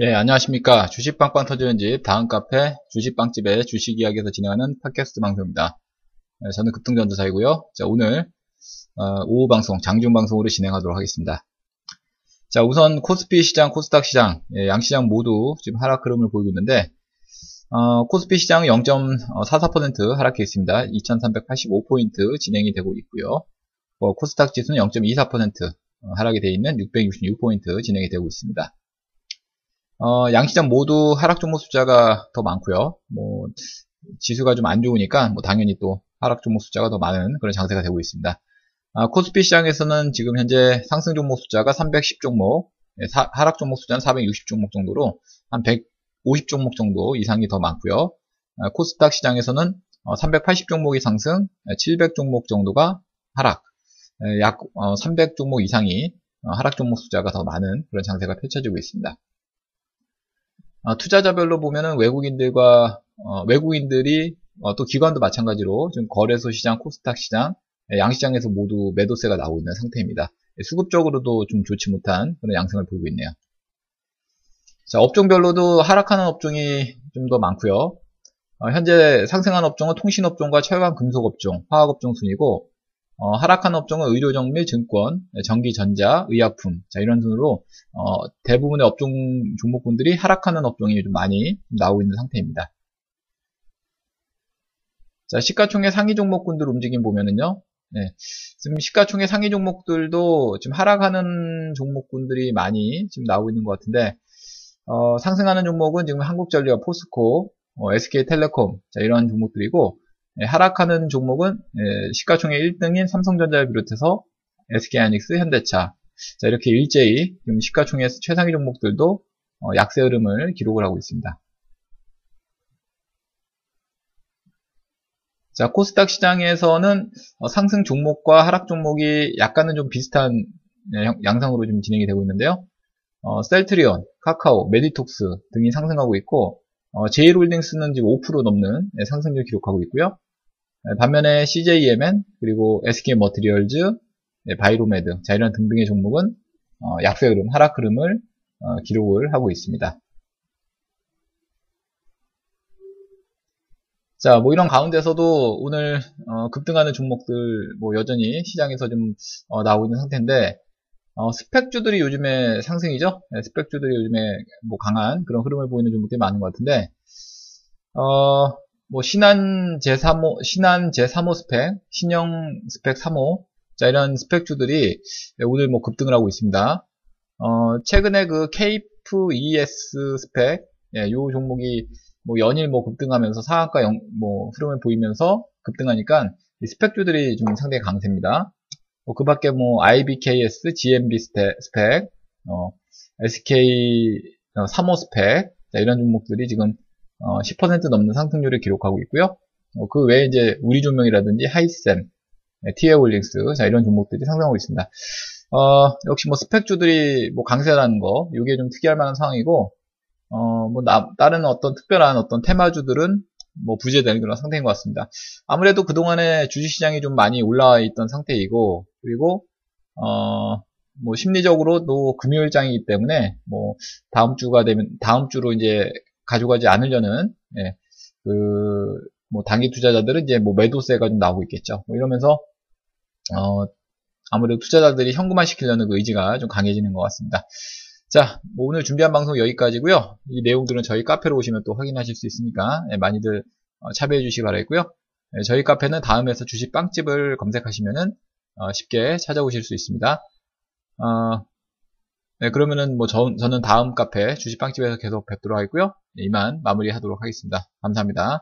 예, 안녕하십니까. 주식빵빵 터지는 집, 다음 카페, 주식빵집의 주식 이야기에서 진행하는 팟캐스트 방송입니다. 예, 저는 급등전도사이고요. 자, 오늘, 어, 오후 방송, 장중 방송으로 진행하도록 하겠습니다. 자, 우선 코스피 시장, 코스닥 시장, 예, 양 시장 모두 지금 하락 흐름을 보이고 있는데, 어, 코스피 시장은 0.44% 하락해 있습니다. 2385포인트 진행이 되고 있고요. 어, 코스닥 지수는 0.24% 하락이 되어 있는 666포인트 진행이 되고 있습니다. 어, 양시장 모두 하락 종목 숫자가 더 많고요. 뭐 지수가 좀 안 좋으니까 뭐 당연히 또 하락 종목 숫자가 더 많은 그런 장세가 되고 있습니다. 아, 코스피 시장에서는 지금 현재 상승 종목 숫자가 310 종목, 예, 사, 하락 종목 숫자는 460 종목 정도로 한 150 종목 정도 이상이 더 많고요. 아, 코스닥 시장에서는 어, 380 종목이 상승, 700 종목 정도가 하락, 예, 약300 어, 종목 이상이 어, 하락 종목 숫자가 더 많은 그런 장세가 펼쳐지고 있습니다. 어, 투자자별로 보면은 외국인들과 어, 외국인들이 어, 또 기관도 마찬가지로 지금 거래소 시장, 코스닥 시장, 예, 양시장에서 모두 매도세가 나오고 있는 상태입니다. 예, 수급적으로도 좀 좋지 못한 그런 양상을 보이고 있네요. 자, 업종별로도 하락하는 업종이 좀 더 많고요. 어, 현재 상승한 업종은 통신업종과 철강 금속업종, 화학업종 순이고 어, 하락한 업종은 의료정밀, 증권, 전기전자, 의약품 자 이런 순으로 어, 대부분의 업종 종목군들이 하락하는 업종이 좀 많이 나오고 있는 상태입니다. 자 시가총액 상위 종목군들 움직임 보면은요. 네, 지금 시가총액 상위 종목들도 지금 하락하는 종목군들이 많이 지금 나오고 있는 것 같은데 어, 상승하는 종목은 지금 한국전력, 포스코, 어, SK텔레콤 자 이런 종목들이고 예, 하락하는 종목은 예, 시가총액 1등인 삼성전자를 비롯해서 SK하이닉스, 현대차 자, 이렇게 일제히 시가총액 최상위 종목들도 어, 약세 흐름을 기록을 하고 있습니다. 자, 코스닥 시장에서는 어, 상승 종목과 하락 종목이 약간은 좀 비슷한 예, 양상으로 좀 진행이 되고 있는데요. 어, 셀트리온, 카카오, 메디톡스 등이 상승하고 있고 어, 제일홀딩스는 지금 5% 넘는 네, 상승률 기록하고 있고요. 네, 반면에 CJ E&M 그리고 SK 머티리얼즈, 네, 바이로메드 자 이런 등등의 종목은 어, 약세 흐름, 하락 흐름을 어, 기록을 하고 있습니다. 자, 뭐 이런 가운데서도 오늘 어, 급등하는 종목들 뭐 여전히 시장에서 좀 어, 나오고 있는 상태인데 어, 스펙주들이 요즘에 상승이죠. 네, 스펙주들이 요즘에 뭐 강한 그런 흐름을 보이는 종목들이 많은 것 같은데, 어, 뭐 신한 제3호, 신한 제3호 스펙, 신형 스펙 3호, 자 이런 스펙주들이 오늘 뭐 급등을 하고 있습니다. 어, 최근에 그 KFES 스펙, 예, 요 종목이 뭐 연일 뭐 급등하면서 상한가 영, 뭐 흐름을 보이면서 급등하니까 스펙주들이 좀 상당히 강세입니다. 뭐 그 밖에 뭐 IBKS, GMB 스펙, 어, SK 3호 스펙 자, 이런 종목들이 지금 어, 10% 넘는 상승률을 기록하고 있고요. 어, 그 외에 이제 우리조명이라든지 하이셈, 네, 티에올릭스 자 이런 종목들이 상승하고 있습니다. 어, 역시 뭐 스펙주들이 뭐 강세라는 거 이게 좀 특이할 만한 상황이고 어, 뭐 나, 다른 어떤 특별한 어떤 테마주들은 뭐 부재되는 그런 상태인 것 같습니다. 아무래도 그동안에 주식시장이 좀 많이 올라와 있던 상태이고 그리고 어, 뭐 심리적으로도 금요일장이기 때문에 뭐 다음 주가 되면 다음 주로 이제 가져가지 않으려는 예, 그 뭐 단기 투자자들은 이제 뭐 매도세가 좀 나오고 있겠죠. 뭐 이러면서 어, 아무래도 투자자들이 현금화 시키려는 그 의지가 좀 강해지는 것 같습니다. 자, 뭐 오늘 준비한 방송 여기까지고요. 이 내용들은 저희 카페로 오시면 또 확인하실 수 있으니까 예, 많이들 어, 참여해 주시기 바라겠고요. 예, 저희 카페는 다음에서 주식 빵집을 검색하시면은 어, 쉽게 찾아오실 수 있습니다. 어, 네, 그러면은 뭐 저, 저는 다음 카페 주식 빵집에서 계속 뵙도록 하겠고요. 네, 이만 마무리하도록 하겠습니다. 감사합니다.